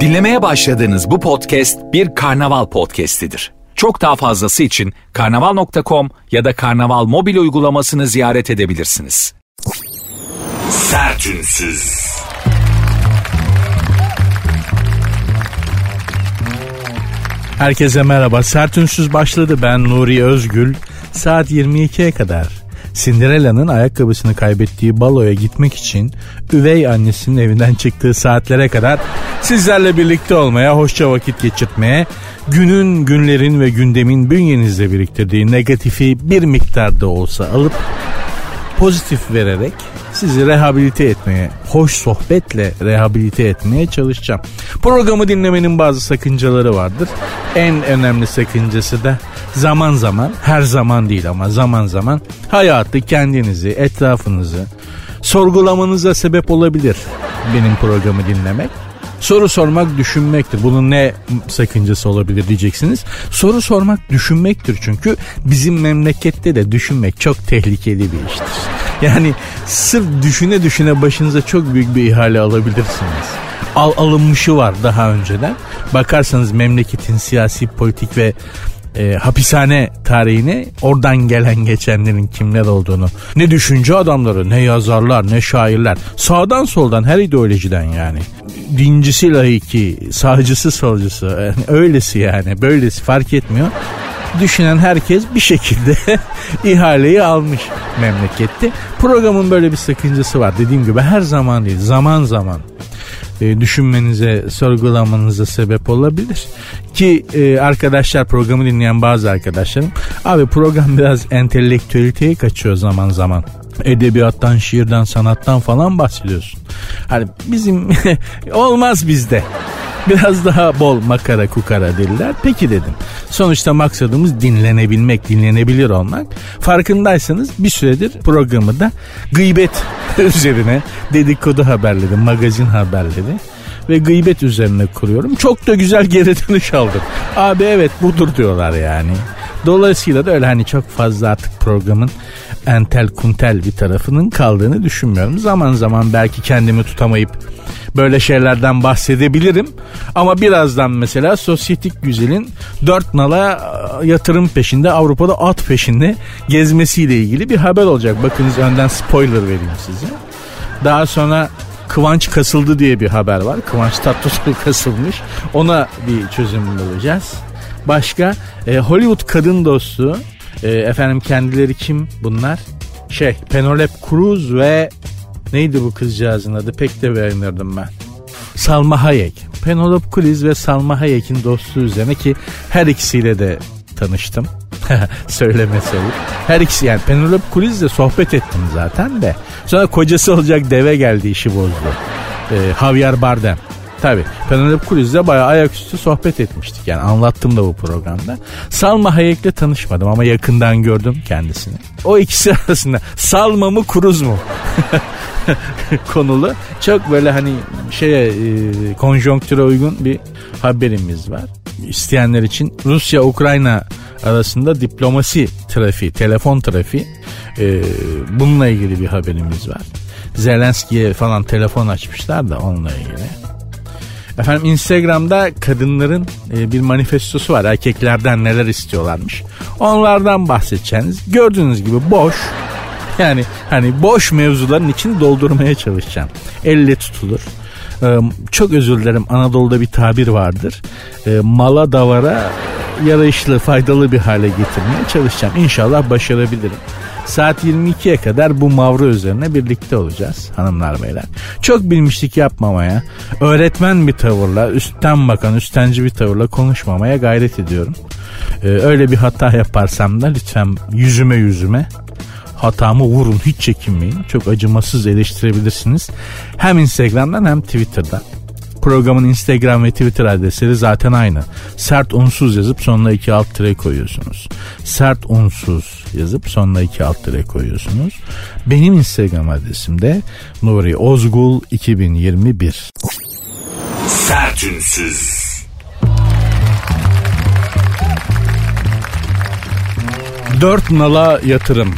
Dinlemeye başladığınız bu podcast bir karnaval podcastidir. Çok daha fazlası için karnaval.com ya da karnaval mobil uygulamasını ziyaret edebilirsiniz. Sertünsüz. Herkese merhaba. Sertünsüz başladı. Ben Nuri Özgül. Saat 22'ye kadar Cinderella'nın ayakkabısını kaybettiği baloya gitmek için üvey annesinin evinden çıktığı saatlere kadar sizlerle birlikte olmaya, hoşça vakit geçirtmeye, günün, günlerin ve gündemin bünyenizde biriktirdiği negatifi bir miktarda olsa alıp pozitif vererek sizi rehabilite etmeye, hoş sohbetle rehabilite etmeye çalışacağım. Programı dinlemenin bazı sakıncaları vardır. En önemli sakıncası da zaman zaman, her zaman değil ama zaman zaman hayatı, kendinizi, etrafınızı sorgulamanıza sebep olabilir benim programı dinlemek. Soru sormak düşünmektir. Bunun ne sakıncası olabilir diyeceksiniz. Soru sormak düşünmektir çünkü bizim memlekette de düşünmek çok tehlikeli bir iştir. Yani sırf düşüne düşüne başınıza çok büyük bir ihale alabilirsiniz. Al alınmışı var daha önceden. Bakarsanız memleketin siyasi, politik ve e, hapishane tarihine oradan gelen geçenlerin kimler olduğunu. Ne düşünce adamları ne yazarlar ne şairler. Sağdan soldan her ideolojiden yani. Dincisi laiki sağcısı solcusu. Yani öylesi yani böylesi fark etmiyor. Düşünen herkes bir şekilde ihaleyi almış memlekette. Programın böyle bir sakıncası var. Dediğim gibi her zaman değil zaman zaman e, düşünmenize, sorgulamanıza sebep olabilir. Ki e, arkadaşlar programı dinleyen bazı arkadaşlarım abi program biraz entelektüeliteye kaçıyor zaman zaman. Edebiyattan, şiirden, sanattan falan bahsediyorsun. Hani bizim olmaz bizde. Biraz daha bol makara kukara dediler. Peki dedim. Sonuçta maksadımız dinlenebilmek, dinlenebilir olmak. Farkındaysanız bir süredir programı da gıybet üzerine dedikodu haberleri, magazin haberleri ve gıybet üzerine kuruyorum. Çok da güzel geri dönüş aldım. Abi evet budur diyorlar yani. Dolayısıyla da öyle hani çok fazla artık programın entel kuntel bir tarafının kaldığını düşünmüyorum. Zaman zaman belki kendimi tutamayıp böyle şeylerden bahsedebilirim. Ama birazdan mesela sosyetik güzelin dört nala e, yatırım peşinde Avrupa'da at peşinde gezmesiyle ilgili bir haber olacak. Bakınız önden spoiler vereyim size. Daha sonra Kıvanç kasıldı diye bir haber var. Kıvanç Tatlıtuğ kasılmış. Ona bir çözüm bulacağız. Başka e, Hollywood kadın dostu e, efendim kendileri kim bunlar? Şey Penelope Cruz ve neydi bu kızcağızın adı pek de beğenirdim ben. Salma Hayek. Penelope Cruz ve Salma Hayek'in dostluğu üzerine ki her ikisiyle de tanıştım. Söyleme sayıp. Her ikisi yani Penelope Cruz'le sohbet ettim zaten de. Sonra kocası olacak deve geldi işi bozdu. Ee, Javier Bardem. Tabii Penelope Cruz'le bayağı ayaküstü sohbet etmiştik. Yani anlattım da bu programda. Salma Hayek'le tanışmadım ama yakından gördüm kendisini. O ikisi arasında Salma mı Cruz mu? konulu. Çok böyle hani şeye e, konjonktüre uygun bir haberimiz var. İsteyenler için Rusya-Ukrayna arasında diplomasi trafiği, telefon trafiği e, bununla ilgili bir haberimiz var. Zelenski'ye falan telefon açmışlar da onunla ilgili. Efendim Instagram'da kadınların e, bir manifestosu var. Erkeklerden neler istiyorlarmış. Onlardan bahsedeceğiniz. Gördüğünüz gibi boş. Yani hani boş mevzuların için doldurmaya çalışacağım. Elle tutulur. Ee, çok özür dilerim Anadolu'da bir tabir vardır. Ee, mala davara yarayışlı faydalı bir hale getirmeye çalışacağım. İnşallah başarabilirim. Saat 22'ye kadar bu mavra üzerine birlikte olacağız hanımlar beyler. Çok bilmişlik yapmamaya, öğretmen bir tavırla, üstten bakan, üstenci bir tavırla konuşmamaya gayret ediyorum. Ee, öyle bir hata yaparsam da lütfen yüzüme yüzüme hatamı vurun hiç çekinmeyin. Çok acımasız eleştirebilirsiniz. Hem Instagram'dan hem Twitter'dan. Programın Instagram ve Twitter adresleri zaten aynı. Sert unsuz yazıp sonuna iki alt tire koyuyorsunuz. Sert unsuz yazıp sonuna iki alt tire koyuyorsunuz. Benim Instagram adresim de Nuri Ozgul 2021. Sertünsüz. Dört nala yatırım.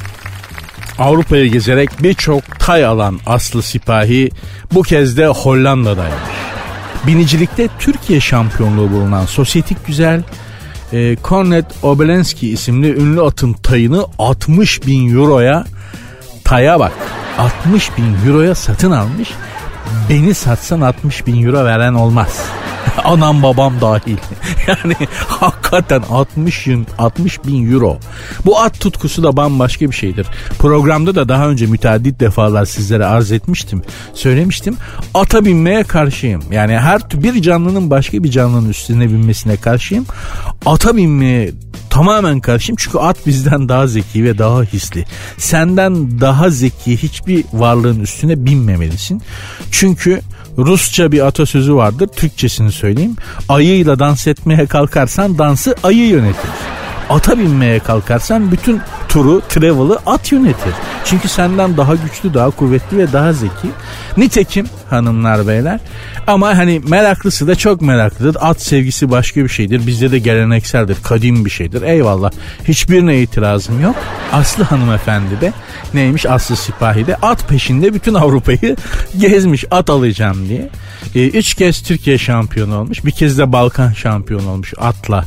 Avrupa'yı gezerek birçok tay alan Aslı Sipahi bu kez de Hollanda'daymış. Binicilikte Türkiye şampiyonluğu bulunan sosyetik güzel e, Cornet Obelenski isimli ünlü atın tayını 60 bin euroya taya bak. 60 bin euroya satın almış beni satsan 60 bin euro veren olmaz. Anam babam dahil. yani hakikaten 60, 60 bin euro. Bu at tutkusu da bambaşka bir şeydir. Programda da daha önce müteaddit defalar sizlere arz etmiştim. Söylemiştim. Ata binmeye karşıyım. Yani her bir canlının başka bir canlının üstüne binmesine karşıyım. Ata binmeye tamamen karşıyım çünkü at bizden daha zeki ve daha hisli. Senden daha zeki hiçbir varlığın üstüne binmemelisin. Çünkü Rusça bir atasözü vardır. Türkçesini söyleyeyim. Ayıyla dans etmeye kalkarsan dansı ayı yönetir. Ata binmeye kalkarsan bütün turu, travel'ı at yönetir. Çünkü senden daha güçlü, daha kuvvetli ve daha zeki. Nitekim hanımlar beyler ama hani meraklısı da çok meraklıdır. At sevgisi başka bir şeydir. Bizde de gelenekseldir, kadim bir şeydir. Eyvallah. Hiçbirine itirazım yok. Aslı hanımefendi de neymiş Aslı Sipahi de at peşinde bütün Avrupa'yı gezmiş at alacağım diye. E, üç kez Türkiye şampiyonu olmuş. Bir kez de Balkan şampiyonu olmuş atla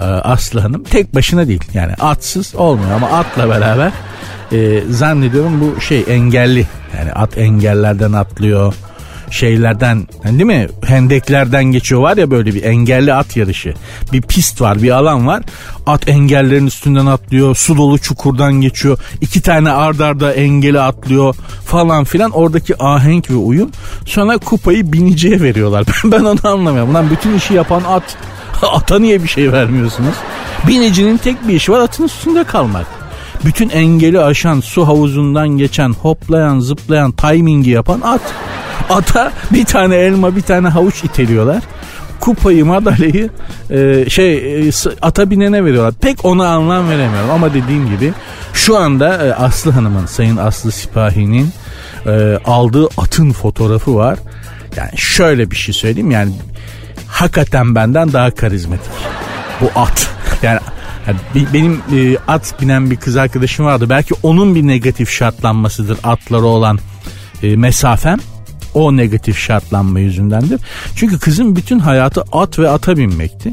e, Aslı Hanım. Tek başına değil yani atsız olmuyor ama atla beraber e, zannediyorum bu şey engelli. Yani at engellerden atlıyor şeylerden değil mi hendeklerden geçiyor var ya böyle bir engelli at yarışı. Bir pist var bir alan var. At engellerin üstünden atlıyor. Su dolu çukurdan geçiyor. iki tane ard arda engeli atlıyor falan filan. Oradaki ahenk ve uyum. Sonra kupayı biniciye veriyorlar. ben onu anlamıyorum. Lan bütün işi yapan at. Ata niye bir şey vermiyorsunuz? Binicinin tek bir işi var atın üstünde kalmak. Bütün engeli aşan, su havuzundan geçen, hoplayan, zıplayan, timingi yapan at. Ata bir tane elma bir tane havuç iteliyorlar. Kupayı madalyayı e, şey e, ata binene veriyorlar. Pek ona anlam veremiyorum ama dediğim gibi şu anda e, Aslı Hanım'ın Sayın Aslı Sipahi'nin e, aldığı atın fotoğrafı var. Yani şöyle bir şey söyleyeyim yani hakikaten benden daha karizmatik. Bu at. Yani yani benim e, at binen bir kız arkadaşım vardı. Belki onun bir negatif şartlanmasıdır atları olan e, mesafem o negatif şartlanma yüzündendir. Çünkü kızın bütün hayatı at ve ata binmekti.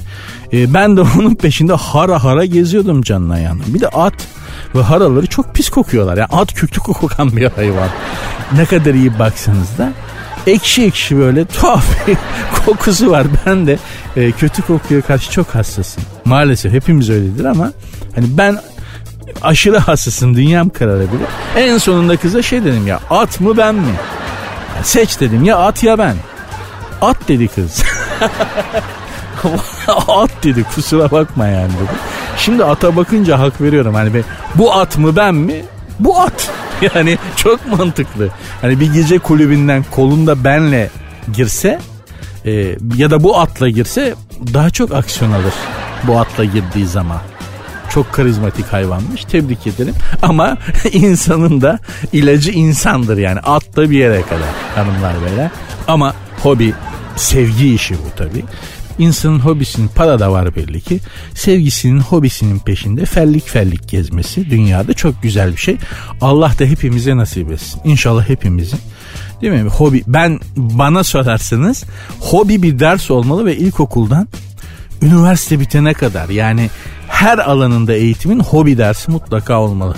E, ben de onun peşinde hara hara geziyordum canına yanım. Bir de at ve haraları çok pis kokuyorlar. Yani at kötü kokan bir hayvan. Ne kadar iyi baksanız da ekşi ekşi böyle tuhaf bir kokusu var. Ben de e, kötü kokuya karşı çok hassasım. Maalesef hepimiz öyledir ama hani ben aşırı hassasım dünyam kararabilir. En sonunda kıza şey dedim ya at mı ben mi? Seç dedim ya at ya ben. At dedi kız. at dedi kusura bakma yani dedi. Şimdi ata bakınca hak veriyorum. Hani be, bu at mı ben mi? Bu at. Yani çok mantıklı. Hani bir gece kulübünden kolunda benle girse e, ya da bu atla girse daha çok aksiyon alır. Bu atla girdiği zaman. Çok karizmatik hayvanmış. Tebrik ederim. Ama insanın da ilacı insandır yani. At da bir yere kadar hanımlar beyler. Ama hobi sevgi işi bu tabii. İnsanın hobisinin para da var belli ki. Sevgisinin hobisinin peşinde fellik fellik gezmesi dünyada çok güzel bir şey. Allah da hepimize nasip etsin. İnşallah hepimizin. Değil mi? Hobi ben bana sorarsanız hobi bir ders olmalı ve ilkokuldan üniversite bitene kadar yani her alanında eğitimin hobi dersi mutlaka olmalı.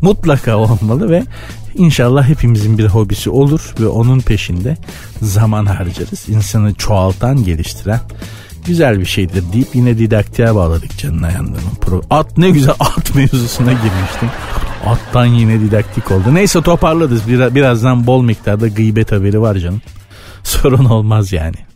Mutlaka olmalı ve inşallah hepimizin bir hobisi olur ve onun peşinde zaman harcarız. İnsanı çoğaltan, geliştiren güzel bir şeydir deyip yine didaktiğe bağladık canına yanlarım. At ne güzel at mevzusuna girmiştim. Attan yine didaktik oldu. Neyse toparladız. Biraz, birazdan bol miktarda gıybet haberi var canım. Sorun olmaz yani.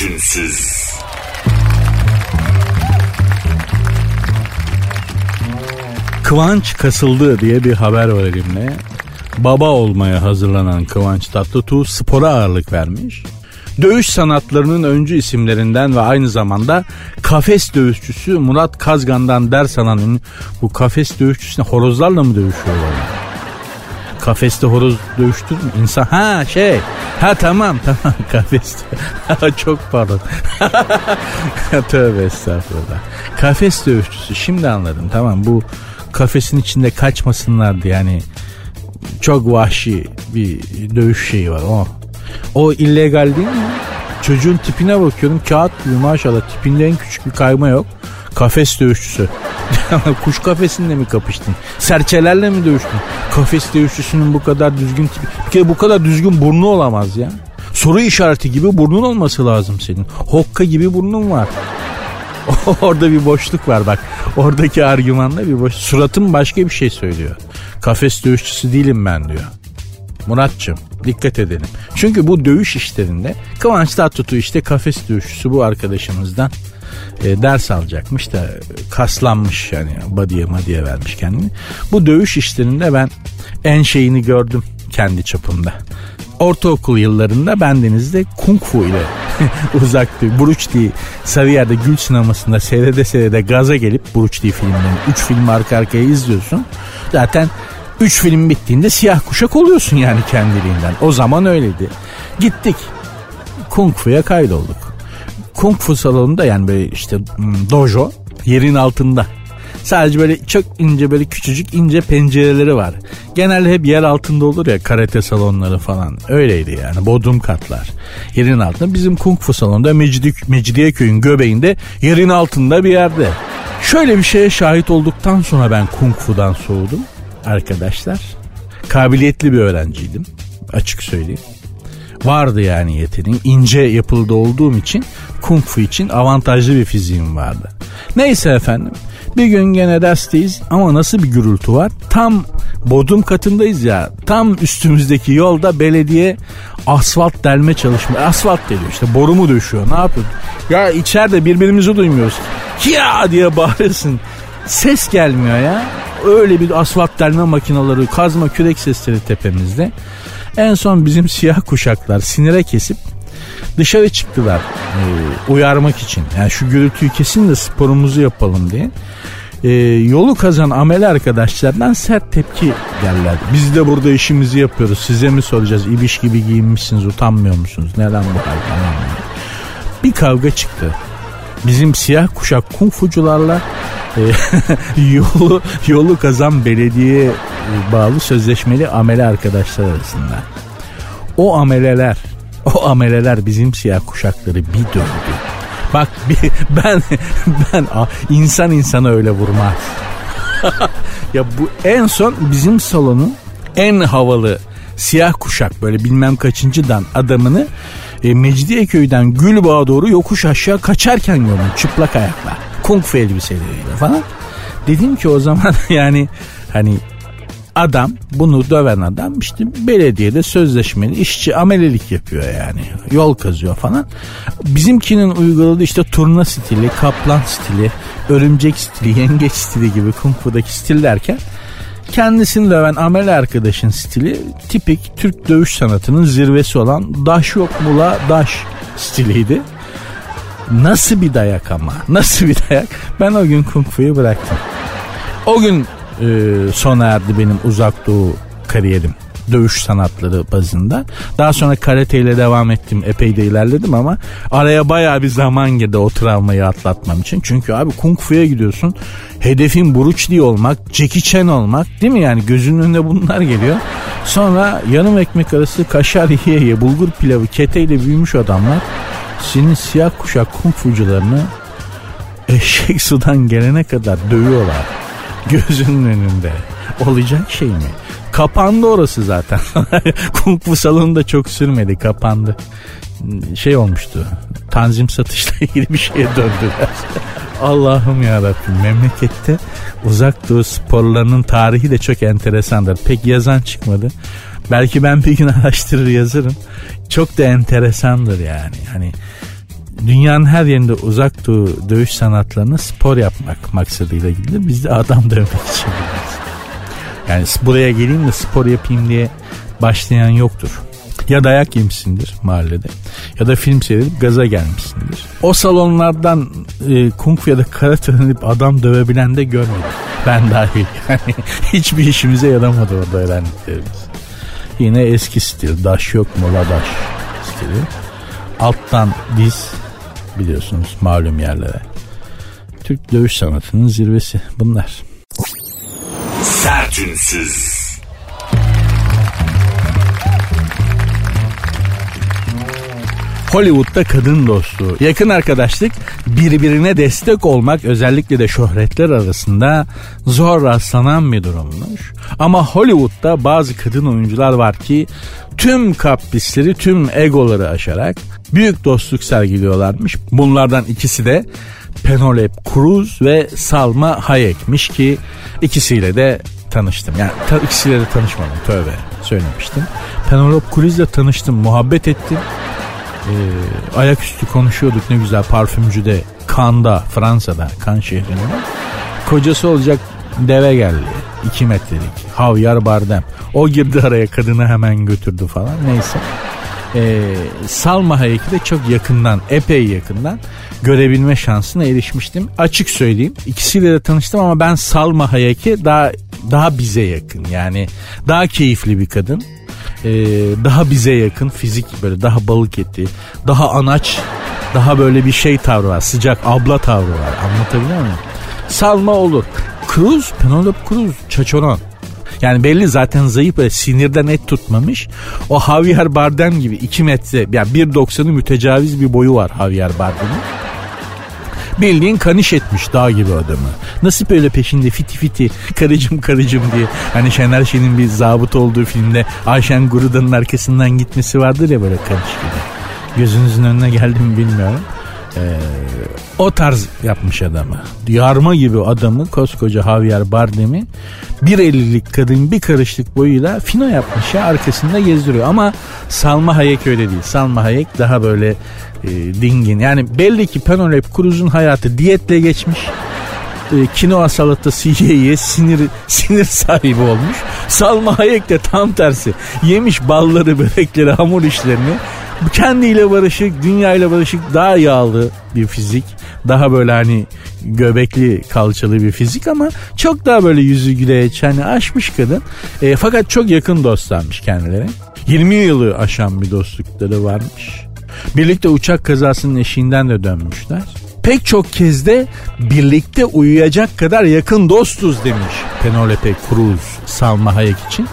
Sertünsüz. Kıvanç kasıldı diye bir haber var elimde. Baba olmaya hazırlanan Kıvanç Tatlıtuğ spora ağırlık vermiş. Dövüş sanatlarının öncü isimlerinden ve aynı zamanda kafes dövüşçüsü Murat Kazgan'dan ders alan bu kafes dövüşçüsüne horozlarla mı dövüşüyorlar? Kafeste horoz dövüştür mü? İnsan ha şey. Ha tamam tamam. Kafeste. Çok pardon. Tövbe estağfurullah. Kafes dövüşçüsü. Şimdi anladım. Tamam bu kafesin içinde kaçmasınlardı yani çok vahşi bir dövüş şeyi var. O o illegal değil mi? Çocuğun tipine bakıyorum. Kağıt gibi maşallah. Tipinde en küçük bir kayma yok. Kafes dövüşçüsü. Kuş kafesinde mi kapıştın? Serçelerle mi dövüştün? Kafes dövüşçüsünün bu kadar düzgün tipi. Bir kere bu kadar düzgün burnu olamaz ya. Soru işareti gibi burnun olması lazım senin. Hokka gibi burnun var. Orada bir boşluk var bak. Oradaki argümanla bir boş. Suratım başka bir şey söylüyor. Kafes dövüşçüsü değilim ben diyor. Muratçım dikkat edelim. Çünkü bu dövüş işlerinde Kıvanç Tatlıtuğ işte kafes dövüşçüsü bu arkadaşımızdan e, ders alacakmış da kaslanmış yani body'ye madiye vermiş kendini. Bu dövüş işlerinde ben en şeyini gördüm kendi çapımda. Ortaokul yıllarında bendenizde kung fu ile uzaktı. Lee Sarıyer'de Gül sinemasında seyrede seyrede gaza gelip Lee filmlerini 3 film arka arkaya izliyorsun. Zaten 3 film bittiğinde siyah kuşak oluyorsun yani kendiliğinden. O zaman öyleydi. Gittik. Kung Fu'ya kaydolduk. Kung Fu salonunda yani böyle işte hmm, dojo yerin altında. Sadece böyle çok ince böyle küçücük ince pencereleri var. Genelde hep yer altında olur ya karate salonları falan. Öyleydi yani bodrum katlar. Yerin altında. Bizim kung fu salonunda Mecidi, Mecidiyeköy'ün göbeğinde yerin altında bir yerde. Şöyle bir şeye şahit olduktan sonra ben kung fu'dan soğudum arkadaşlar. Kabiliyetli bir öğrenciydim açık söyleyeyim. Vardı yani yeteneğim. ince yapıldı olduğum için kung fu için avantajlı bir fiziğim vardı. Neyse efendim bir gün gene dersteyiz ama nasıl bir gürültü var? Tam bodrum katındayız ya. Tam üstümüzdeki yolda belediye asfalt delme çalışma. Asfalt deliyor işte borumu döşüyor. Ne yapıyor? Ya içeride birbirimizi duymuyoruz. Ya diye bağırırsın. Ses gelmiyor ya. Öyle bir asfalt delme makinaları, kazma kürek sesleri tepemizde. En son bizim siyah kuşaklar sinire kesip dışarı çıktılar e, uyarmak için. Yani şu gürültüyü kesin de sporumuzu yapalım diye. E, yolu kazan amel arkadaşlardan sert tepki geldiler. Biz de burada işimizi yapıyoruz. Size mi soracağız? İbiş gibi giyinmişsiniz utanmıyor musunuz? Neden bu hal Bir kavga çıktı. Bizim siyah kuşak kung fucularla yolu yolu kazan belediye bağlı sözleşmeli amele arkadaşlar arasında. O ameleler o ameleler bizim siyah kuşakları bir döndü. Bak bir, ben ben insan insana öyle vurmaz. ya bu en son bizim salonun en havalı siyah kuşak böyle bilmem kaçıncıdan adamını e, Mecidiyeköy'den Gülbağ'a doğru yokuş aşağı kaçarken gördüm çıplak ayakla. Kung fu elbiseleriyle falan. Dedim ki o zaman yani hani adam bunu döven adam işte belediyede sözleşmeli işçi amelelik yapıyor yani. Yol kazıyor falan. Bizimkinin uyguladığı işte turna stili, kaplan stili, örümcek stili, yengeç stili gibi kung fu'daki stil derken kendisini döven amel arkadaşın stili tipik Türk dövüş sanatının zirvesi olan daş yok mula daş stiliydi. Nasıl bir dayak ama nasıl bir dayak ben o gün kung fu'yu bıraktım. O gün e, sona erdi benim uzak doğu kariyerim dövüş sanatları bazında. Daha sonra karate ile devam ettim. Epey de ilerledim ama araya baya bir zaman girdi o travmayı atlatmam için. Çünkü abi kung fu'ya gidiyorsun. Hedefin Bruce olmak, Jackie Chan olmak değil mi yani gözünün önüne bunlar geliyor. Sonra yarım ekmek arası kaşar yiye yiye bulgur pilavı keteyle büyümüş adamlar senin siyah kuşak kung fucularını eşek sudan gelene kadar dövüyorlar. Gözünün önünde. Olacak şey mi? Kapandı orası zaten. Kung Fu salonunda çok sürmedi kapandı. Şey olmuştu. Tanzim satışla ilgili bir şeye döndüler. Allah'ım ya Rabbim memlekette uzak doğu sporlarının tarihi de çok enteresandır. Pek yazan çıkmadı. Belki ben bir gün araştırır yazarım. Çok da enteresandır yani. Hani dünyanın her yerinde uzak doğu dövüş sanatlarını spor yapmak maksadıyla gidilir. Biz de adam dövmek için. Yani buraya geleyim de spor yapayım diye başlayan yoktur. Ya dayak yemişsindir mahallede ya da film seyredip gaza gelmişsindir. O salonlardan e, kung fu ya da karate öğrenip adam dövebilen de görmedim. Ben dahil yani hiçbir işimize yaramadı orada öğrendiklerimiz. Yine eski stil daş yok mola daş stili. Alttan diz biliyorsunuz malum yerlere. Türk dövüş sanatının zirvesi bunlar. Sertünsüz. Hollywood'da kadın dostluğu, yakın arkadaşlık, birbirine destek olmak özellikle de şöhretler arasında zor rastlanan bir durummuş. Ama Hollywood'da bazı kadın oyuncular var ki tüm kaprisleri, tüm egoları aşarak büyük dostluk sergiliyorlarmış. Bunlardan ikisi de Penelope Cruz ve Salma Hayek'miş ki ikisiyle de tanıştım. Yani ta, ikisiyle de tanışmadım tövbe söylemiştim. Penelope Cruz'la tanıştım, muhabbet ettim. Ee, ayaküstü konuşuyorduk ne güzel parfümcüde, Kanda, Fransa'da, Kan şehrinde. Kocası olacak deve geldi. 2 metrelik. Havyar Bardem. O girdi araya kadını hemen götürdü falan. Neyse. Ee, Salma Hayek'i de çok yakından, epey yakından görebilme şansına erişmiştim. Açık söyleyeyim. ikisiyle de tanıştım ama ben Salma Hayek'i daha daha bize yakın. Yani daha keyifli bir kadın. Ee, daha bize yakın fizik böyle daha balık eti, daha anaç, daha böyle bir şey tavrı var. Sıcak abla tavrı var. Anlatabiliyor muyum? Salma olur. Cruz, Penelope Cruz, çaçoron. Yani belli zaten zayıf böyle sinirden et tutmamış. O Javier Bardem gibi 2 metre yani 1.90'ı mütecaviz bir boyu var Javier Bardem'in. Bildiğin kaniş etmiş dağ gibi adamı. Nasıl böyle peşinde fiti fiti karıcım karıcım diye. Hani Şener Şen'in bir zabıt olduğu filmde Ayşen Gurudan'ın arkasından gitmesi vardır ya böyle kaniş gibi. Gözünüzün önüne geldi mi bilmiyorum. Ee, o tarz yapmış adamı. Yarma gibi adamı koskoca Javier Bardem'i bir ellilik kadın bir karışlık boyuyla fino yapmış ya arkasında gezdiriyor. Ama Salma Hayek öyle değil. Salma Hayek daha böyle e, dingin. Yani belli ki Penelope Cruz'un hayatı diyetle geçmiş e, kinoa salatası yiye yiye sinir, sinir sahibi olmuş. Salma Hayek de tam tersi. Yemiş balları, börekleri, hamur işlerini kendiyle barışık, dünyayla barışık daha yağlı bir fizik. Daha böyle hani göbekli kalçalı bir fizik ama çok daha böyle yüzü güleç hani aşmış kadın. E, fakat çok yakın dostlarmış kendileri. 20 yılı aşan bir dostlukları varmış. Birlikte uçak kazasının eşiğinden de dönmüşler. Pek çok kez de birlikte uyuyacak kadar yakın dostuz demiş Penelope Cruz Salma Hayek için.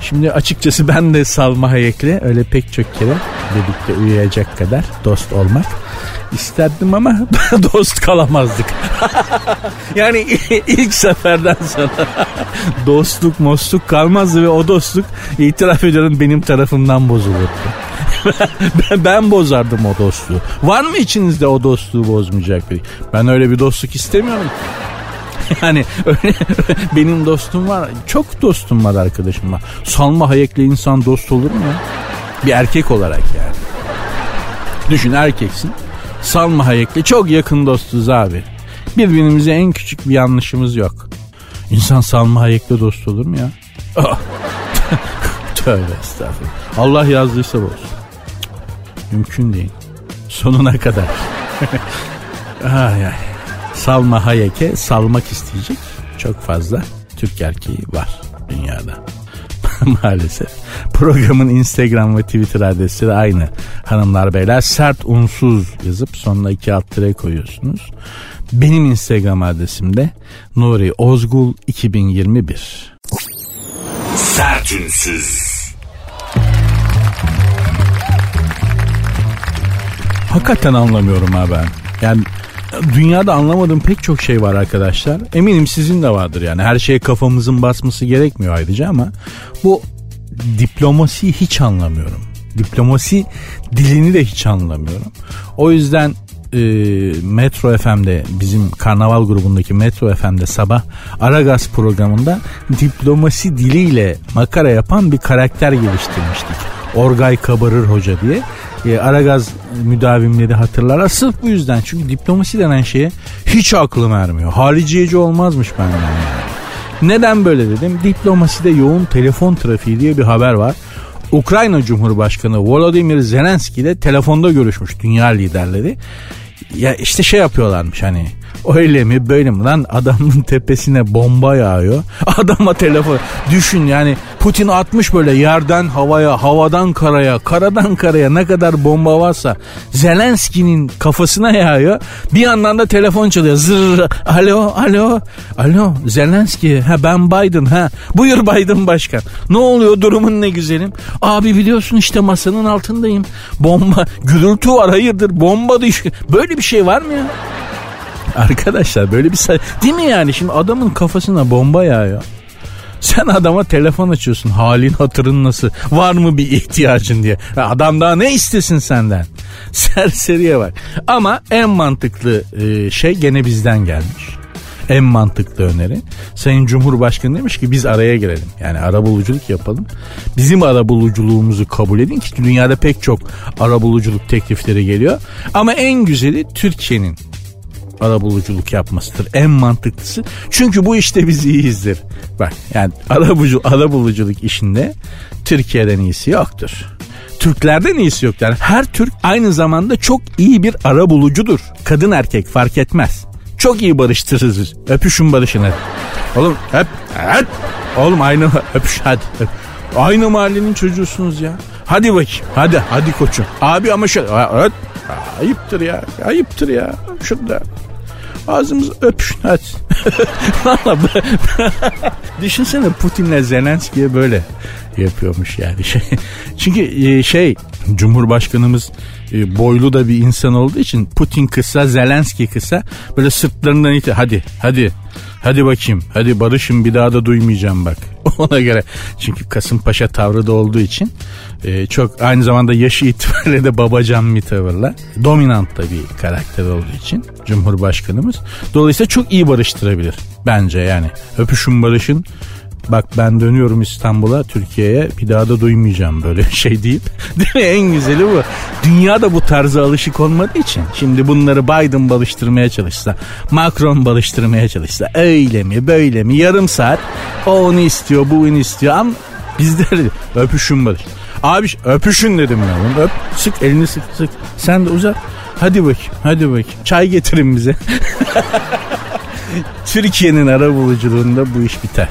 Şimdi açıkçası ben de Salma Hayek'le öyle pek çok kere birlikte uyuyacak kadar dost olmak isterdim ama dost kalamazdık. yani ilk seferden sonra dostluk mostluk kalmazdı ve o dostluk itiraf ediyorum benim tarafımdan bozulurdu. Ben, ben bozardım o dostluğu. Var mı içinizde o dostluğu bozmayacak biri? Ben öyle bir dostluk istemiyorum. yani öyle benim dostum var. Çok dostum var arkadaşım var. Salma Hayek'le insan dost olur mu ya? Bir erkek olarak yani. Düşün erkeksin. Salma Hayek'le çok yakın dostuz abi. Birbirimize en küçük bir yanlışımız yok. İnsan Salma Hayek'le dost olur mu ya? Oh. Tövbe estağfurullah. Allah yazdıysa olsun. Mümkün değil. Sonuna kadar. ay ay. Salma Hayek'e salmak isteyecek çok fazla Türk erkeği var dünyada. Maalesef. Programın Instagram ve Twitter adresi de aynı. Hanımlar beyler sert unsuz yazıp sonuna iki alt tire koyuyorsunuz. Benim Instagram adresim de Nuri Ozgul 2021. Sert Hakikaten anlamıyorum ha ben. Yani dünyada anlamadığım pek çok şey var arkadaşlar. Eminim sizin de vardır yani. Her şeye kafamızın basması gerekmiyor ayrıca ama bu diplomasiyi hiç anlamıyorum. Diplomasi dilini de hiç anlamıyorum. O yüzden e, Metro FM'de bizim karnaval grubundaki Metro FM'de sabah Aragaz programında diplomasi diliyle makara yapan bir karakter geliştirmiştik. Orgay Kabarır Hoca diye e, Aragaz müdavimleri hatırlar. Sırf bu yüzden çünkü diplomasi denen şeye hiç aklım ermiyor. Hariciyeci olmazmış benden yani. Neden böyle dedim? Diplomaside yoğun telefon trafiği diye bir haber var. Ukrayna Cumhurbaşkanı Volodymyr Zelenski ile telefonda görüşmüş dünya liderleri. Ya işte şey yapıyorlarmış hani Öyle mi böyle mi lan adamın tepesine bomba yağıyor. Adama telefon düşün yani Putin atmış böyle yerden havaya, havadan karaya, karadan karaya ne kadar bomba varsa Zelenski'nin kafasına yağıyor. Bir yandan da telefon çalıyor. Zırr. Alo, alo. Alo Zelenski. Ha ben Biden ha. Buyur Biden başkan. Ne oluyor durumun ne güzelim? Abi biliyorsun işte masanın altındayım. Bomba, gürültü var hayırdır bomba düşüyor. Böyle bir şey var mı ya? Arkadaşlar böyle bir say değil mi yani şimdi adamın kafasına bomba yağıyor. Sen adama telefon açıyorsun halin hatırın nasıl var mı bir ihtiyacın diye. Adam daha ne istesin senden? Serseriye bak. Ama en mantıklı e, şey gene bizden gelmiş. En mantıklı öneri. Sayın Cumhurbaşkanı demiş ki biz araya girelim. Yani ara buluculuk yapalım. Bizim ara buluculuğumuzu kabul edin ki dünyada pek çok ara buluculuk teklifleri geliyor. Ama en güzeli Türkiye'nin arabuluculuk yapmasıdır. En mantıklısı. Çünkü bu işte biz iyiyizdir. Bak yani arabulucu, arabuluculuk işinde Türkiye'den iyisi yoktur. Türklerden iyisi yok. Yani her Türk aynı zamanda çok iyi bir arabulucudur. Kadın erkek fark etmez. Çok iyi barıştırırız. Öpüşün barışın hadi. Oğlum hep, hep. Oğlum aynı öpüş hadi. Öp. Aynı mahallenin çocuğusunuz ya. Hadi bakayım. Hadi hadi koçum. Abi ama şöyle. Evet. Ayıptır ya. Ayıptır ya. Şurada. Ağzımız öpüşün hadi. Valla düşünsene Putin'le Zelenski'ye böyle yapıyormuş yani. Şey. Çünkü e, şey Cumhurbaşkanımız e, boylu da bir insan olduğu için Putin kısa Zelenski kısa böyle sırtlarından iti hadi hadi hadi bakayım hadi barışın bir daha da duymayacağım bak. Ona göre çünkü Kasımpaşa tavrı da olduğu için e, çok aynı zamanda yaşı itibariyle de babacan bir tavırla dominant da bir karakter olduğu için Cumhurbaşkanımız. Dolayısıyla çok iyi barıştırabilir bence yani. Öpüşün barışın bak ben dönüyorum İstanbul'a Türkiye'ye bir daha da duymayacağım böyle şey deyip değil mi en güzeli bu dünyada bu tarza alışık olmadığı için şimdi bunları Biden balıştırmaya çalışsa Macron balıştırmaya çalışsa öyle mi böyle mi yarım saat o onu istiyor bu onu istiyor ama bizde öpüşün barış Abi öpüşün dedim ben. Öp, sık elini sık sık. Sen de uzat. Hadi bakayım, hadi bakayım. Çay getirin bize. Türkiye'nin ara buluculuğunda bu iş biter.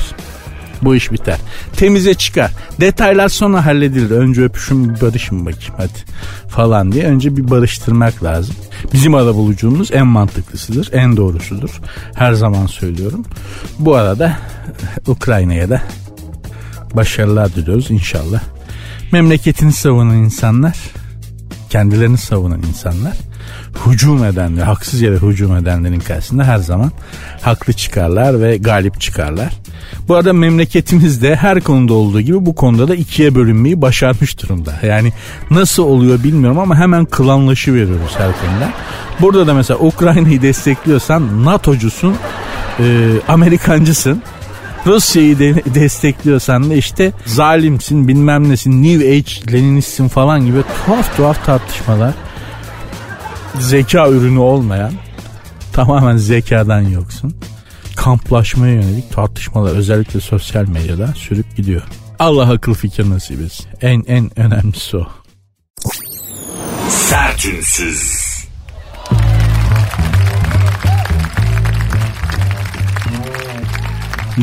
Bu iş biter. Temize çıkar. Detaylar sonra halledilir. Önce öpüşün barışın bakayım hadi falan diye. Önce bir barıştırmak lazım. Bizim ara buluculuğumuz en mantıklısıdır. En doğrusudur. Her zaman söylüyorum. Bu arada Ukrayna'ya da başarılar diliyoruz inşallah memleketini savunan insanlar, kendilerini savunan insanlar hücum edenler, haksız yere hücum edenlerin karşısında her zaman haklı çıkarlar ve galip çıkarlar. Bu arada memleketimizde her konuda olduğu gibi bu konuda da ikiye bölünmeyi başarmış durumda. Yani nasıl oluyor bilmiyorum ama hemen klanlaşı veriyoruz her konuda. Burada da mesela Ukrayna'yı destekliyorsan NATO'cusun, e, Amerikancısın. Rusya'yı de destekliyorsan da işte zalimsin bilmem nesin New Age Leninistsin falan gibi tuhaf tuhaf tartışmalar zeka ürünü olmayan tamamen zekadan yoksun kamplaşmaya yönelik tartışmalar özellikle sosyal medyada sürüp gidiyor. Allah akıl fikir nasip etsin. En en önemlisi o. Sertünsüz.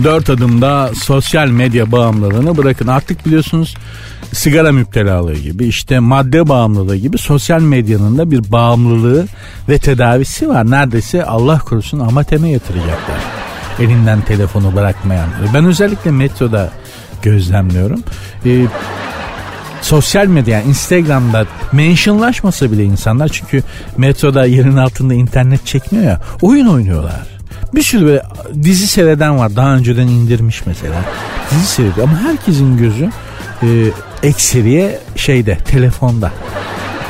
Dört adımda sosyal medya bağımlılığını bırakın. Artık biliyorsunuz sigara müptelalığı gibi işte madde bağımlılığı gibi sosyal medyanın da bir bağımlılığı ve tedavisi var. Neredeyse Allah korusun amateme yatıracaklar. Elinden telefonu bırakmayan. Ben özellikle metroda gözlemliyorum. Ee, sosyal medya yani Instagram'da mentionlaşmasa bile insanlar çünkü metroda yerin altında internet çekmiyor ya oyun oynuyorlar. Bir sürü böyle dizi seyreden var. Daha önceden indirmiş mesela. Dizi seyrediyor ama herkesin gözü e, ekseriye şeyde telefonda.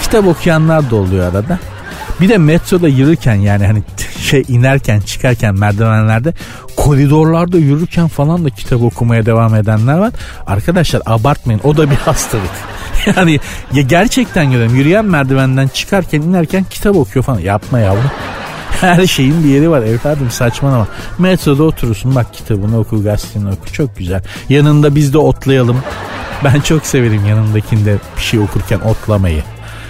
Kitap okuyanlar da oluyor arada. Bir de metroda yürürken yani hani şey inerken çıkarken merdivenlerde koridorlarda yürürken falan da kitap okumaya devam edenler var. Arkadaşlar abartmayın o da bir hastalık. Yani ya gerçekten görüyorum yürüyen merdivenden çıkarken inerken kitap okuyor falan. Yapma yavrum. Her şeyin bir yeri var evladım saçmalama. Metroda oturursun bak kitabını oku gazeteni oku çok güzel. Yanında biz de otlayalım. Ben çok severim yanındakinde bir şey okurken otlamayı.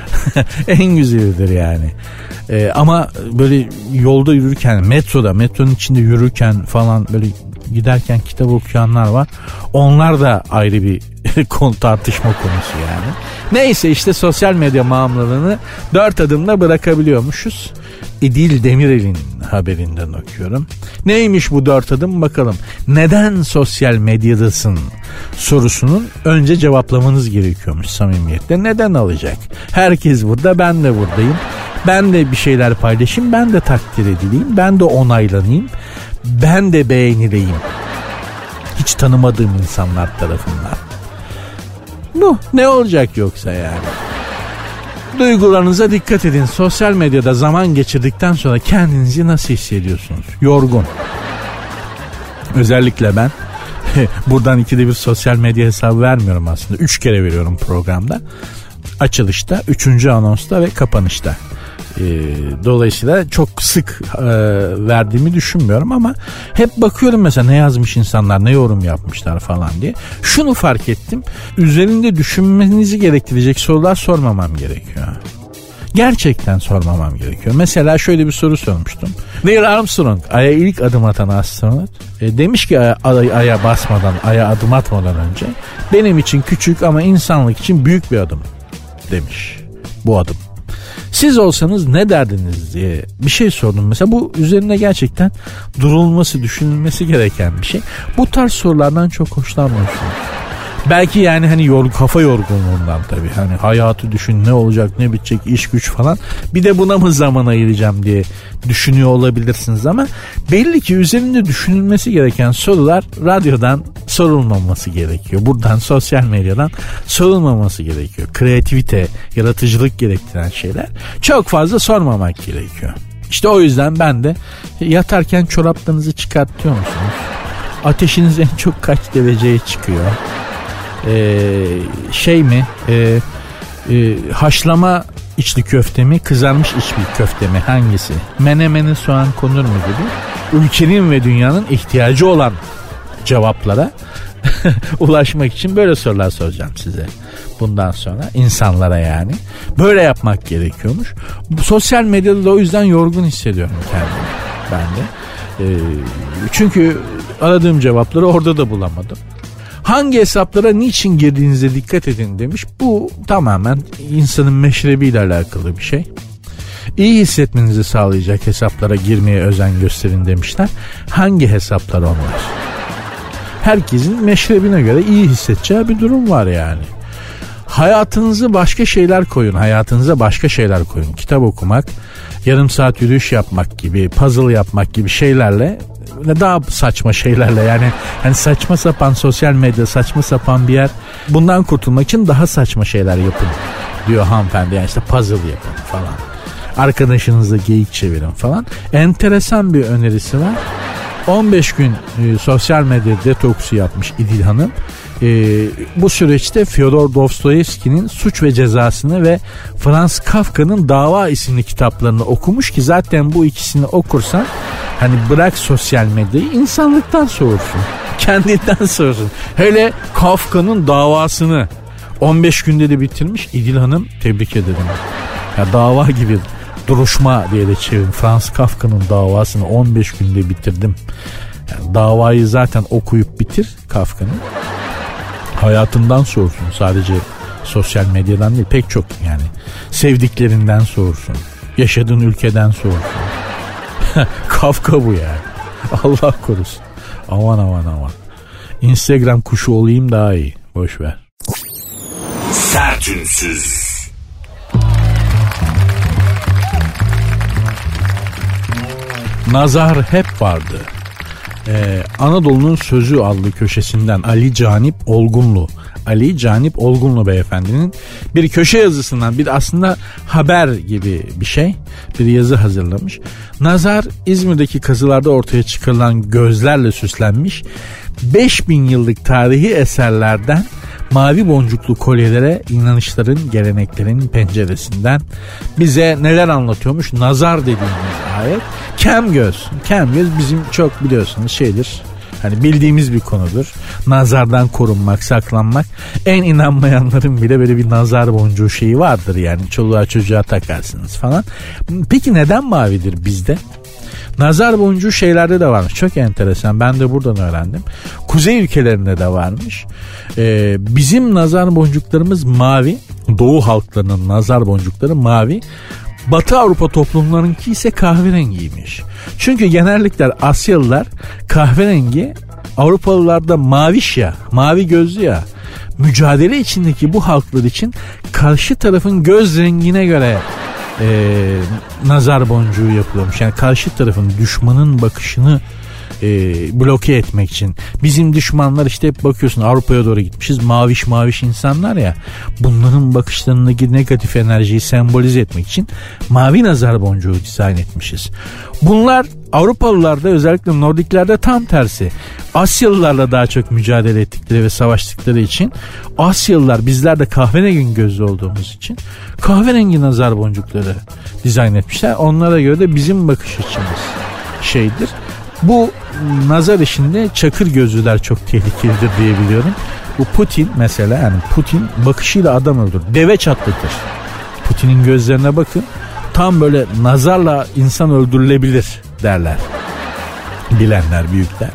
en güzelidir yani. Ee, ama böyle yolda yürürken metroda metronun içinde yürürken falan böyle giderken kitap okuyanlar var. Onlar da ayrı bir konu tartışma konusu yani. Neyse işte sosyal medya bağımlılığını dört adımla bırakabiliyormuşuz. İdil Demirel'in haberinden okuyorum. Neymiş bu dört adım bakalım. Neden sosyal medyadasın sorusunun önce cevaplamanız gerekiyormuş samimiyetle. Neden alacak? Herkes burada ben de buradayım. Ben de bir şeyler paylaşayım. Ben de takdir edileyim. Ben de onaylanayım. Ben de beğenileyim. Hiç tanımadığım insanlar tarafından. Bu ne olacak yoksa yani? Duygularınıza dikkat edin. Sosyal medyada zaman geçirdikten sonra kendinizi nasıl hissediyorsunuz? Yorgun. Özellikle ben buradan ikide bir sosyal medya hesabı vermiyorum aslında. Üç kere veriyorum programda. Açılışta, üçüncü anonsta ve kapanışta. E, dolayısıyla çok sık e, verdiğimi düşünmüyorum ama hep bakıyorum mesela ne yazmış insanlar ne yorum yapmışlar falan diye. Şunu fark ettim üzerinde düşünmenizi gerektirecek sorular sormamam gerekiyor. Gerçekten sormamam gerekiyor. Mesela şöyle bir soru sormuştum. Neil Armstrong Ay'a ilk adım atan astronot e, demiş ki Ay'a, Ay'a basmadan Ay'a adım atmadan önce benim için küçük ama insanlık için büyük bir adım demiş bu adım. Siz olsanız ne derdiniz diye bir şey sordum. Mesela bu üzerine gerçekten durulması, düşünülmesi gereken bir şey. Bu tarz sorulardan çok hoşlanmıyorsunuz. Belki yani hani yor, kafa yorgunluğundan tabii. Hani hayatı düşün ne olacak ne bitecek iş güç falan. Bir de buna mı zaman ayıracağım diye düşünüyor olabilirsiniz ama belli ki üzerinde düşünülmesi gereken sorular radyodan sorulmaması gerekiyor. Buradan sosyal medyadan sorulmaması gerekiyor. Kreativite, yaratıcılık gerektiren şeyler çok fazla sormamak gerekiyor. İşte o yüzden ben de yatarken çoraplarınızı çıkartıyor musunuz? Ateşiniz en çok kaç dereceye çıkıyor? Ee, şey mi? Ee, e, haşlama içli köfte mi, kızarmış içli köfte mi hangisi? Menemene soğan konur mu gibi? Ülkenin ve dünyanın ihtiyacı olan cevaplara ulaşmak için böyle sorular soracağım size. Bundan sonra insanlara yani. Böyle yapmak gerekiyormuş. Sosyal medyada da o yüzden yorgun hissediyorum kendimi ben de. Ee, çünkü aradığım cevapları orada da bulamadım. Hangi hesaplara niçin girdiğinize dikkat edin demiş. Bu tamamen insanın meşrebiyle alakalı bir şey. İyi hissetmenizi sağlayacak hesaplara girmeye özen gösterin demişler. Hangi hesaplar onlar? Herkesin meşrebine göre iyi hissedeceği bir durum var yani. Hayatınızı başka şeyler koyun. Hayatınıza başka şeyler koyun. Kitap okumak, yarım saat yürüyüş yapmak gibi, puzzle yapmak gibi şeylerle daha saçma şeylerle yani. Hani saçma sapan sosyal medya saçma sapan bir yer. Bundan kurtulmak için daha saçma şeyler yapın diyor hanımefendi. Yani işte puzzle yapın falan. Arkadaşınızla geyik çevirin falan. Enteresan bir önerisi var. 15 gün e, sosyal medya detoksu yapmış İdil Hanım. E, bu süreçte Fyodor Dostoyevski'nin Suç ve Cezasını ve Franz Kafka'nın Dava isimli kitaplarını okumuş ki zaten bu ikisini okursan hani bırak sosyal medyayı insanlıktan soğursun. Kendinden soğursun. Hele Kafka'nın davasını 15 günde de bitirmiş İdil Hanım tebrik ederim. Ya dava gibi duruşma diye de çevirin. Franz Kafka'nın davasını 15 günde bitirdim. Yani davayı zaten okuyup bitir Kafka'nın hayatından soğursun. Sadece sosyal medyadan değil pek çok yani. Sevdiklerinden soğursun. Yaşadığın ülkeden soğursun. Kafka bu yani. Allah korusun. Aman aman aman. Instagram kuşu olayım daha iyi. Boş ver. Sertünsüz. Nazar hep vardı ee, Anadolu'nun Sözü adlı köşesinden Ali Canip Olgunlu Ali Canip Olgunlu beyefendinin bir köşe yazısından bir aslında haber gibi bir şey bir yazı hazırlamış. Nazar İzmir'deki kazılarda ortaya çıkarılan gözlerle süslenmiş 5000 yıllık tarihi eserlerden mavi boncuklu kolyelere inanışların, geleneklerin penceresinden bize neler anlatıyormuş? Nazar dediğimiz ayet. Kem göz. Kem göz bizim çok biliyorsunuz şeydir. Hani bildiğimiz bir konudur. Nazardan korunmak, saklanmak. En inanmayanların bile böyle bir nazar boncuğu şeyi vardır yani. Çoluğa çocuğa takarsınız falan. Peki neden mavidir bizde? Nazar boncuğu şeylerde de varmış. Çok enteresan. Ben de buradan öğrendim. Kuzey ülkelerinde de varmış. Ee, bizim nazar boncuklarımız mavi. Doğu halklarının nazar boncukları mavi. Batı Avrupa toplumlarınki ise kahverengiymiş. Çünkü genellikle Asyalılar kahverengi Avrupalılarda maviş ya, mavi gözlü ya. Mücadele içindeki bu halklar için karşı tarafın göz rengine göre e, nazar boncuğu yapılıyormuş. Yani karşı tarafın düşmanın bakışını e, bloke etmek için. Bizim düşmanlar işte hep bakıyorsun Avrupa'ya doğru gitmişiz. Maviş maviş insanlar ya. Bunların bakışlarındaki negatif enerjiyi sembolize etmek için mavi nazar boncuğu dizayn etmişiz. Bunlar Avrupalılarda özellikle Nordiklerde tam tersi. Asyalılarla daha çok mücadele ettikleri ve savaştıkları için Asyalılar bizler de kahverengi gözlü olduğumuz için kahverengi nazar boncukları dizayn etmişler. Onlara göre de bizim bakış açımız şeydir. Bu nazar işinde çakır gözlüler çok tehlikelidir diye biliyorum. Bu Putin mesela yani Putin bakışıyla adam öldür. Deve çatlatır. Putin'in gözlerine bakın. Tam böyle nazarla insan öldürülebilir derler. Bilenler, büyükler.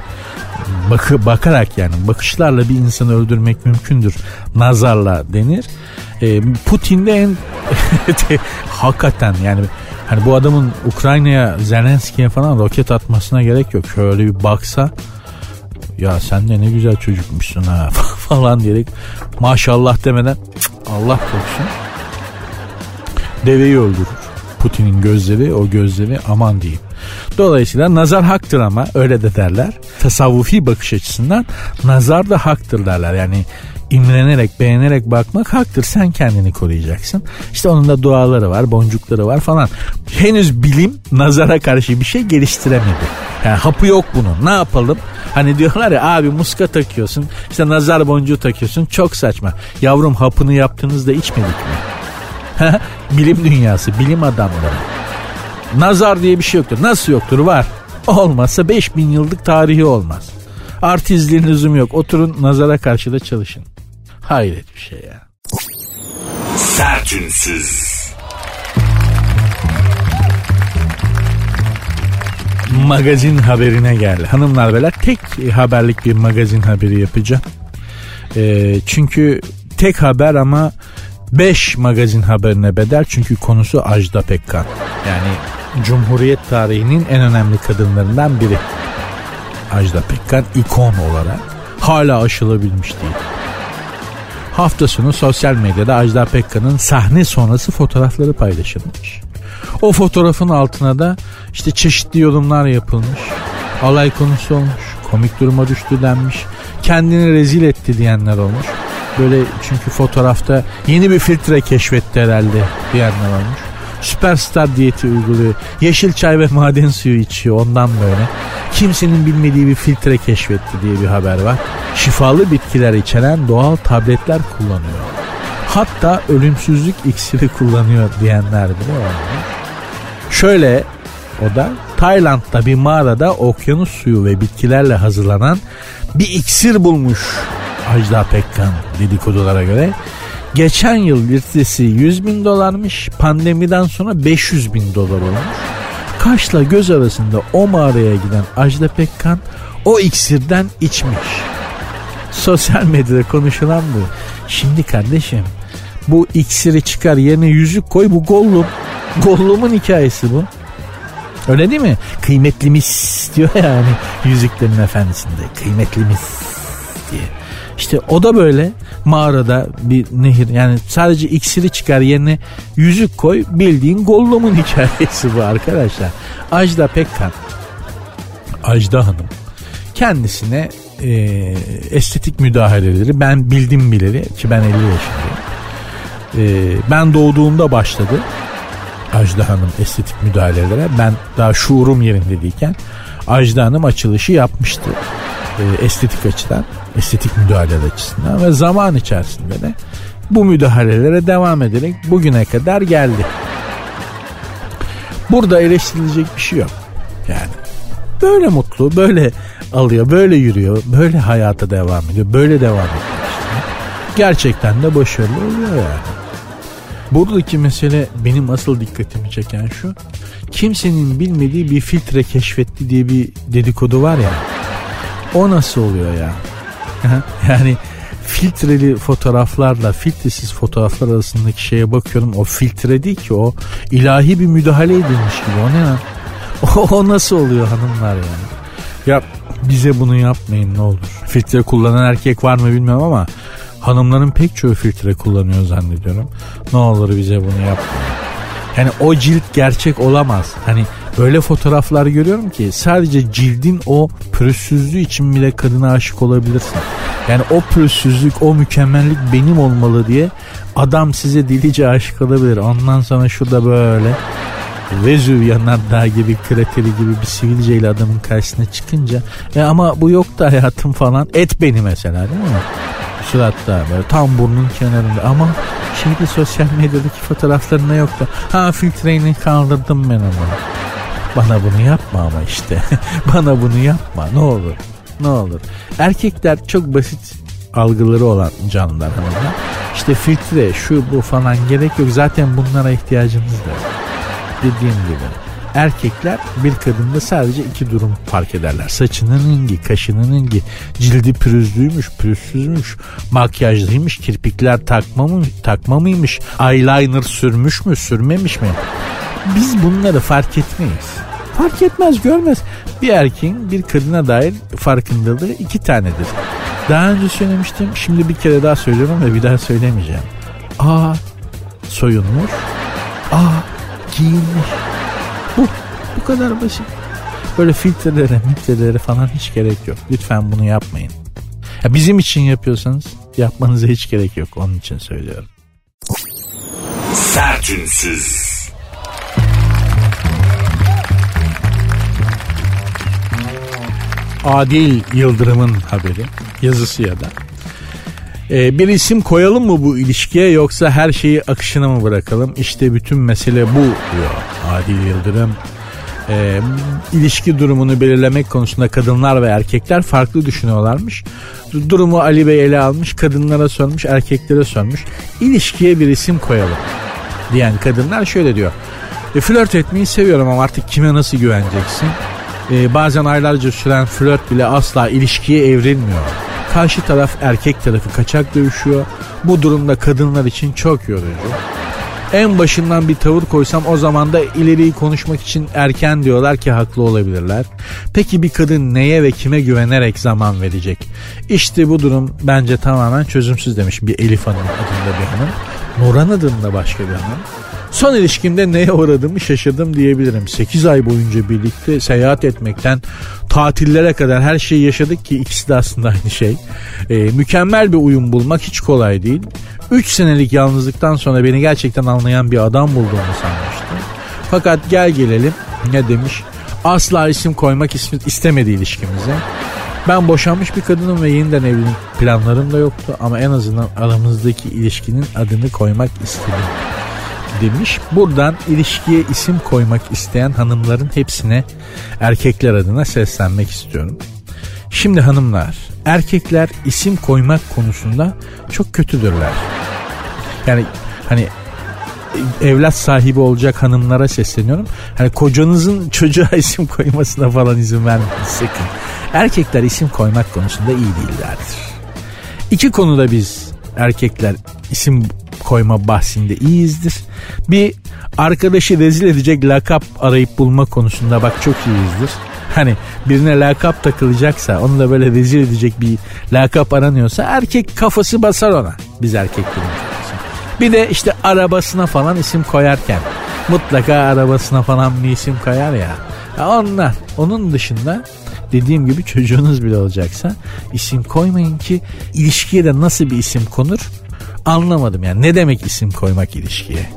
Bakı, bakarak yani bakışlarla bir insanı öldürmek mümkündür. Nazarla denir. E, Putin en hakikaten yani Hani bu adamın Ukrayna'ya Zelenski'ye falan roket atmasına gerek yok. Şöyle bir baksa ya sen de ne güzel çocukmuşsun ha falan diyerek maşallah demeden Allah korusun deveyi öldürür. Putin'in gözleri o gözleri aman diyeyim. Dolayısıyla nazar haktır ama öyle de derler. Tasavvufi bakış açısından nazar da haktır derler. Yani imrenerek, beğenerek bakmak haktır. Sen kendini koruyacaksın. İşte onun da duaları var, boncukları var falan. Henüz bilim nazara karşı bir şey geliştiremedi. Yani hapı yok bunun. Ne yapalım? Hani diyorlar ya abi muska takıyorsun, işte nazar boncuğu takıyorsun. Çok saçma. Yavrum hapını yaptığınızda içmedik mi? bilim dünyası, bilim adamları. Nazar diye bir şey yoktur. Nasıl yoktur? Var. Olmazsa 5000 yıllık tarihi olmaz. Artistliğin lüzum yok. Oturun nazara karşı da çalışın. Hayret bir şey ya. Sertünsüz. Magazin haberine gel. Hanımlar beyler tek haberlik bir magazin haberi yapacağım. E, çünkü tek haber ama 5 magazin haberine bedel çünkü konusu Ajda Pekkan. Yani Cumhuriyet tarihinin en önemli kadınlarından biri. Ajda Pekkan ikon olarak hala aşılabilmiş değil. Hafta sonu sosyal medyada Ajda Pekkan'ın sahne sonrası fotoğrafları paylaşılmış. O fotoğrafın altına da işte çeşitli yorumlar yapılmış. Alay konusu olmuş. Komik duruma düştü denmiş. Kendini rezil etti diyenler olmuş. Böyle çünkü fotoğrafta yeni bir filtre keşfetti herhalde diyenler olmuş. Süperstar diyeti uyguluyor. Yeşil çay ve maden suyu içiyor ondan böyle. Kimsenin bilmediği bir filtre keşfetti diye bir haber var. Şifalı bitkiler içeren doğal tabletler kullanıyor. Hatta ölümsüzlük iksiri kullanıyor diyenler bile var. Şöyle o da Tayland'da bir mağarada okyanus suyu ve bitkilerle hazırlanan bir iksir bulmuş Ajda Pekkan dedikodulara göre. Geçen yıl litresi 100 bin dolarmış. Pandemiden sonra 500 bin dolar olmuş. Kaşla göz arasında o mağaraya giden Ajda Pekkan o iksirden içmiş. Sosyal medyada konuşulan bu. Şimdi kardeşim bu iksiri çıkar yerine yüzük koy bu Gollum. Gollum'un hikayesi bu. Öyle değil mi? Kıymetlimiz diyor yani Yüzüklerin Efendisi'nde. Kıymetlimiz diye. İşte o da böyle mağarada bir nehir yani sadece iksiri çıkar yerine yüzük koy bildiğin Gollum'un hikayesi bu arkadaşlar. Ajda Pekkan Ajda Hanım kendisine e, estetik müdahaleleri ben bildim bileli ki ben 50 yaşındayım. E, ben doğduğumda başladı Ajda Hanım estetik müdahalelere. Ben daha şuurum yerinde değilken Ajda Hanım açılışı yapmıştı. E, estetik açıdan, estetik müdahale açısından ve zaman içerisinde de bu müdahalelere devam ederek bugüne kadar geldi. Burada eleştirilecek bir şey yok. Yani böyle mutlu, böyle alıyor, böyle yürüyor, böyle hayata devam ediyor, böyle devam ediyor. Gerçekten de başarılı oluyor yani. Buradaki mesele benim asıl dikkatimi çeken şu. Kimsenin bilmediği bir filtre keşfetti diye bir dedikodu var ya. O nasıl oluyor ya? yani filtreli fotoğraflarla filtresiz fotoğraflar arasındaki şeye bakıyorum. O filtre değil ki o ilahi bir müdahale edilmiş gibi. O ne lan? O, nasıl oluyor hanımlar yani? Ya bize bunu yapmayın ne olur. Filtre kullanan erkek var mı bilmiyorum ama hanımların pek çoğu filtre kullanıyor zannediyorum. Ne olur bize bunu yapmayın. Yani o cilt gerçek olamaz. Hani öyle fotoğraflar görüyorum ki sadece cildin o pürüzsüzlüğü için bile kadına aşık olabilirsin. Yani o pürüzsüzlük, o mükemmellik benim olmalı diye adam size delice aşık olabilir. Ondan sonra şurada böyle Vezüv yanardağ gibi krateri gibi bir sivilceyle adamın karşısına çıkınca e ama bu yoktu hayatım falan et beni mesela değil mi? Suratta böyle tam burnun kenarında ama şeyde sosyal medyadaki fotoğraflarında yoktu. Ha filtreyi kaldırdım ben onu. Bana bunu yapma ama işte. Bana bunu yapma ne olur. Ne olur. Erkekler çok basit algıları olan canlılar hanımlar. İşte filtre şu bu falan gerek yok. Zaten bunlara ihtiyacımız da Dediğim gibi erkekler bir kadında sadece iki durum fark ederler. Saçının rengi, kaşının rengi, cildi pürüzlüymüş, pürüzsüzmüş, makyajlıymış, kirpikler takma mı, takma mıymış, eyeliner sürmüş mü, sürmemiş mi? Biz bunları fark etmeyiz. Fark etmez, görmez. Bir erkeğin bir kadına dair farkındalığı iki tanedir. Daha önce söylemiştim, şimdi bir kere daha söylüyorum ve bir daha söylemeyeceğim. A soyunmuş, A giyinmiş. Bu. Bu kadar basit. Böyle filtrelere, filtrelere falan hiç gerek yok. Lütfen bunu yapmayın. Ya bizim için yapıyorsanız yapmanıza hiç gerek yok. Onun için söylüyorum. Sertünsüz. Adil Yıldırım'ın haberi yazısı ya da ee, bir isim koyalım mı bu ilişkiye yoksa her şeyi akışına mı bırakalım? İşte bütün mesele bu diyor Adil Yıldırım. Ee, ilişki durumunu belirlemek konusunda kadınlar ve erkekler farklı düşünüyorlarmış. Durumu Ali Bey ele almış, kadınlara sormuş, erkeklere sormuş. İlişkiye bir isim koyalım diyen kadınlar şöyle diyor. E, flört etmeyi seviyorum ama artık kime nasıl güveneceksin? E, bazen aylarca süren flört bile asla ilişkiye evrilmiyor. Karşı taraf erkek tarafı kaçak dövüşüyor. Bu durumda kadınlar için çok yorucu. En başından bir tavır koysam o zaman da ileriyi konuşmak için erken diyorlar ki haklı olabilirler. Peki bir kadın neye ve kime güvenerek zaman verecek? İşte bu durum bence tamamen çözümsüz demiş bir Elif Hanım adında bir hanım. Nuran adında başka bir hanım. Son ilişkimde neye uğradığımı şaşırdım diyebilirim. 8 ay boyunca birlikte seyahat etmekten tatillere kadar her şeyi yaşadık ki ikisi de aslında aynı şey. Ee, mükemmel bir uyum bulmak hiç kolay değil. 3 senelik yalnızlıktan sonra beni gerçekten anlayan bir adam bulduğumu sanmıştım. Fakat gel gelelim ne demiş? Asla isim koymak istemedi ilişkimize. Ben boşanmış bir kadınım ve yeniden evlilik planlarım da yoktu ama en azından aramızdaki ilişkinin adını koymak istedim demiş. Buradan ilişkiye isim koymak isteyen hanımların hepsine erkekler adına seslenmek istiyorum. Şimdi hanımlar, erkekler isim koymak konusunda çok kötüdürler. Yani hani evlat sahibi olacak hanımlara sesleniyorum. Hani kocanızın çocuğa isim koymasına falan izin vermeyin sakın. Erkekler isim koymak konusunda iyi değillerdir. İki konuda biz erkekler isim koyma bahsinde iyiyizdir. Bir arkadaşı rezil edecek lakap arayıp bulma konusunda bak çok iyiyizdir. Hani birine lakap takılacaksa onu da böyle rezil edecek bir lakap aranıyorsa erkek kafası basar ona. Biz erkeklerin Bir de işte arabasına falan isim koyarken mutlaka arabasına falan bir isim koyar ya. ya onlar. Onun dışında dediğim gibi çocuğunuz bile olacaksa isim koymayın ki ilişkiye de nasıl bir isim konur anlamadım yani. Ne demek isim koymak ilişkiye?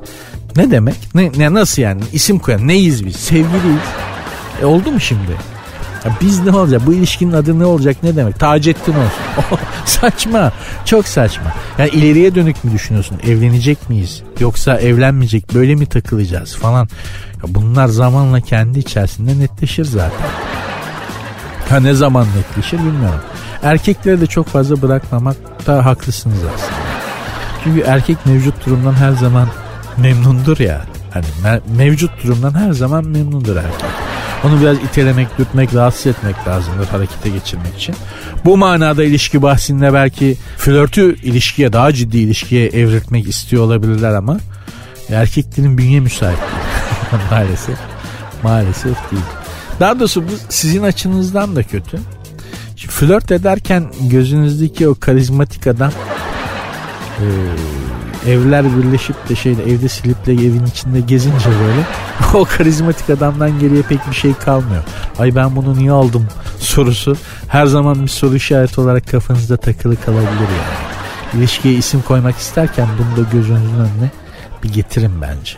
Ne demek? Ne, ne nasıl yani? İsim koyan neyiz biz? Sevgiliyiz. E oldu mu şimdi? Ya biz ne olacak? Bu ilişkinin adı ne olacak? Ne demek? Taceddin olsun. saçma. Çok saçma. Yani ileriye dönük mü düşünüyorsun? Evlenecek miyiz? Yoksa evlenmeyecek böyle mi takılacağız falan. Ya bunlar zamanla kendi içerisinde netleşir zaten. Ha ne zaman netleşir bilmiyorum. Erkekleri de çok fazla bırakmamakta haklısınız aslında. Çünkü erkek mevcut durumdan her zaman memnundur ya. Hani me- mevcut durumdan her zaman memnundur erkek. Onu biraz itelemek, dürtmek, rahatsız etmek lazımdır harekete geçirmek için. Bu manada ilişki bahsinde belki flörtü ilişkiye, daha ciddi ilişkiye evriltmek istiyor olabilirler ama erkeklerin bünye müsait. Maalesef. Maalesef değil. Daha doğrusu bu sizin açınızdan da kötü. Şimdi flört ederken gözünüzdeki o karizmatik adam e, evler birleşip de şeyde evde siliple evin içinde gezince böyle o karizmatik adamdan geriye pek bir şey kalmıyor. Ay ben bunu niye aldım sorusu her zaman bir soru işareti olarak kafanızda takılı kalabilir yani. İlişkiye isim koymak isterken bunu da gözünüzün önüne bir getirin bence.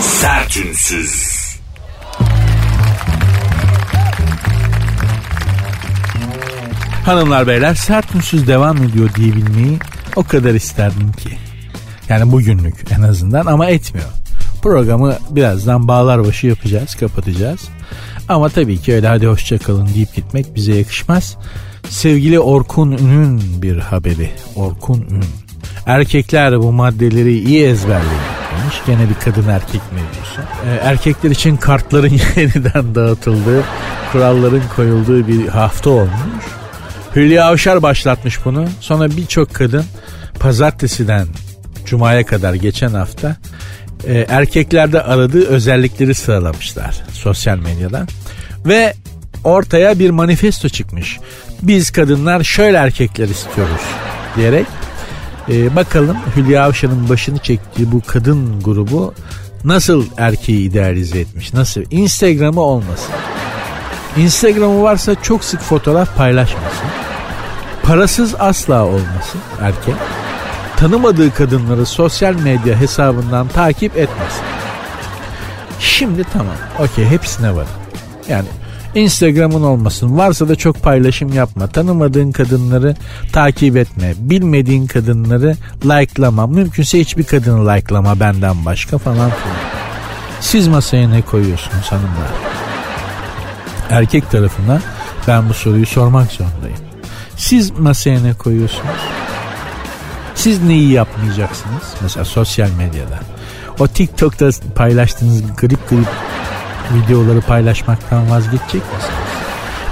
Sertünsüz. Hanımlar beyler sert unsuz devam ediyor diyebilmeyi o kadar isterdim ki. Yani bugünlük en azından ama etmiyor. Programı birazdan bağlar başı yapacağız, kapatacağız. Ama tabii ki öyle hadi hoşçakalın deyip gitmek bize yakışmaz. Sevgili Orkun Ün'ün bir haberi. Orkun Ün. Erkekler bu maddeleri iyi ezberleyin demiş. Gene bir kadın erkek mevzusu. Ee, erkekler için kartların yeniden dağıtıldığı, kuralların koyulduğu bir hafta olmuş. Hülya Avşar başlatmış bunu. Sonra birçok kadın pazartesiden cumaya kadar geçen hafta e, erkeklerde aradığı özellikleri sıralamışlar sosyal medyadan. Ve ortaya bir manifesto çıkmış. Biz kadınlar şöyle erkekler istiyoruz diyerek e, bakalım Hülya Avşar'ın başını çektiği bu kadın grubu nasıl erkeği idealize etmiş? Nasıl? Instagram'ı olmasın. Instagram'ı varsa çok sık fotoğraf paylaşmasın. Parasız asla olmasın erkek. Tanımadığı kadınları sosyal medya hesabından takip etmesin. Şimdi tamam. Okey hepsine var. Yani Instagram'ın olmasın. Varsa da çok paylaşım yapma. Tanımadığın kadınları takip etme. Bilmediğin kadınları likelama. Mümkünse hiçbir kadını likelama benden başka falan filan. Siz masaya ne koyuyorsunuz hanımlar? Erkek tarafına ben bu soruyu sormak zorundayım. Siz masaya ne koyuyorsunuz? Siz neyi yapmayacaksınız? Mesela sosyal medyada. O TikTok'ta paylaştığınız grip grip videoları paylaşmaktan vazgeçecek misiniz?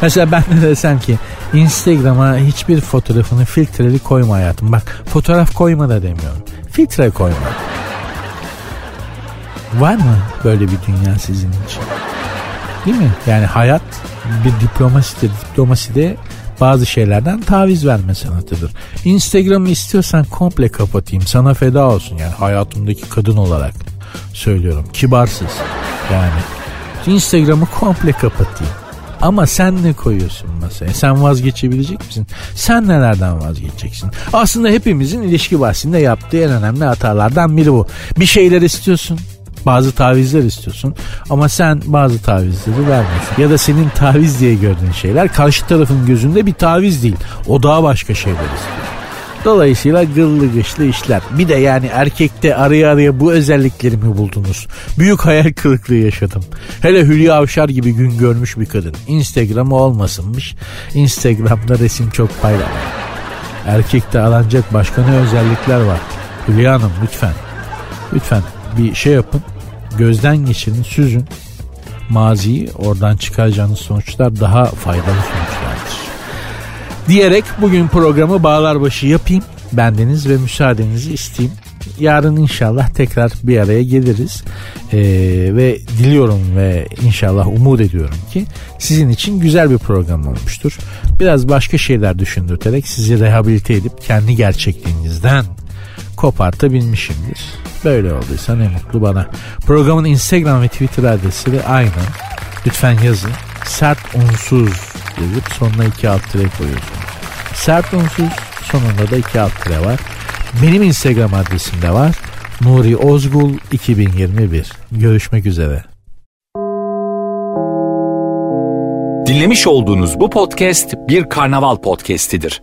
Mesela ben de desem ki Instagram'a hiçbir fotoğrafını filtreli koyma hayatım. Bak fotoğraf koyma da demiyorum. Filtre koyma. Var mı böyle bir dünya sizin için? Değil mi? Yani hayat bir diplomasidir. Diplomaside bazı şeylerden taviz verme sanatıdır. Instagram'ı istiyorsan komple kapatayım. Sana feda olsun yani hayatımdaki kadın olarak söylüyorum. Kibarsız yani. Instagram'ı komple kapatayım. Ama sen ne koyuyorsun masaya? Sen vazgeçebilecek misin? Sen nelerden vazgeçeceksin? Aslında hepimizin ilişki bahsinde yaptığı en önemli hatalardan biri bu. Bir şeyler istiyorsun. Bazı tavizler istiyorsun ama sen bazı tavizleri vermiyorsun. Ya da senin taviz diye gördüğün şeyler karşı tarafın gözünde bir taviz değil. O daha başka şeyler istiyor. Dolayısıyla gıllı gışlı işler. Bir de yani erkekte araya araya bu özelliklerimi buldunuz. Büyük hayal kırıklığı yaşadım. Hele Hülya Avşar gibi gün görmüş bir kadın. Instagram'ı olmasınmış. Instagram'da resim çok paylaş. Erkekte aranacak başka ne özellikler var? Hülya Hanım lütfen. Lütfen bir şey yapın. Gözden geçirin, süzün. Maziyi oradan çıkaracağınız sonuçlar daha faydalı sonuçlardır diyerek bugün programı bağlar başı yapayım. Bendeniz ve müsaadenizi isteyeyim. Yarın inşallah tekrar bir araya geliriz. Ee, ve diliyorum ve inşallah umut ediyorum ki sizin için güzel bir program olmuştur. Biraz başka şeyler düşündürterek sizi rehabilite edip kendi gerçekliğinizden kopartabilmişimdir. Böyle olduysa ne mutlu bana. Programın Instagram ve Twitter adresleri aynı. Lütfen yazın. Sert unsuz yazıp sonuna iki alt tire koyuyorsunuz. Sert unsuz sonunda da iki alt tire var. Benim Instagram adresim de var. Nuri Ozgul 2021. Görüşmek üzere. Dinlemiş olduğunuz bu podcast bir karnaval podcastidir.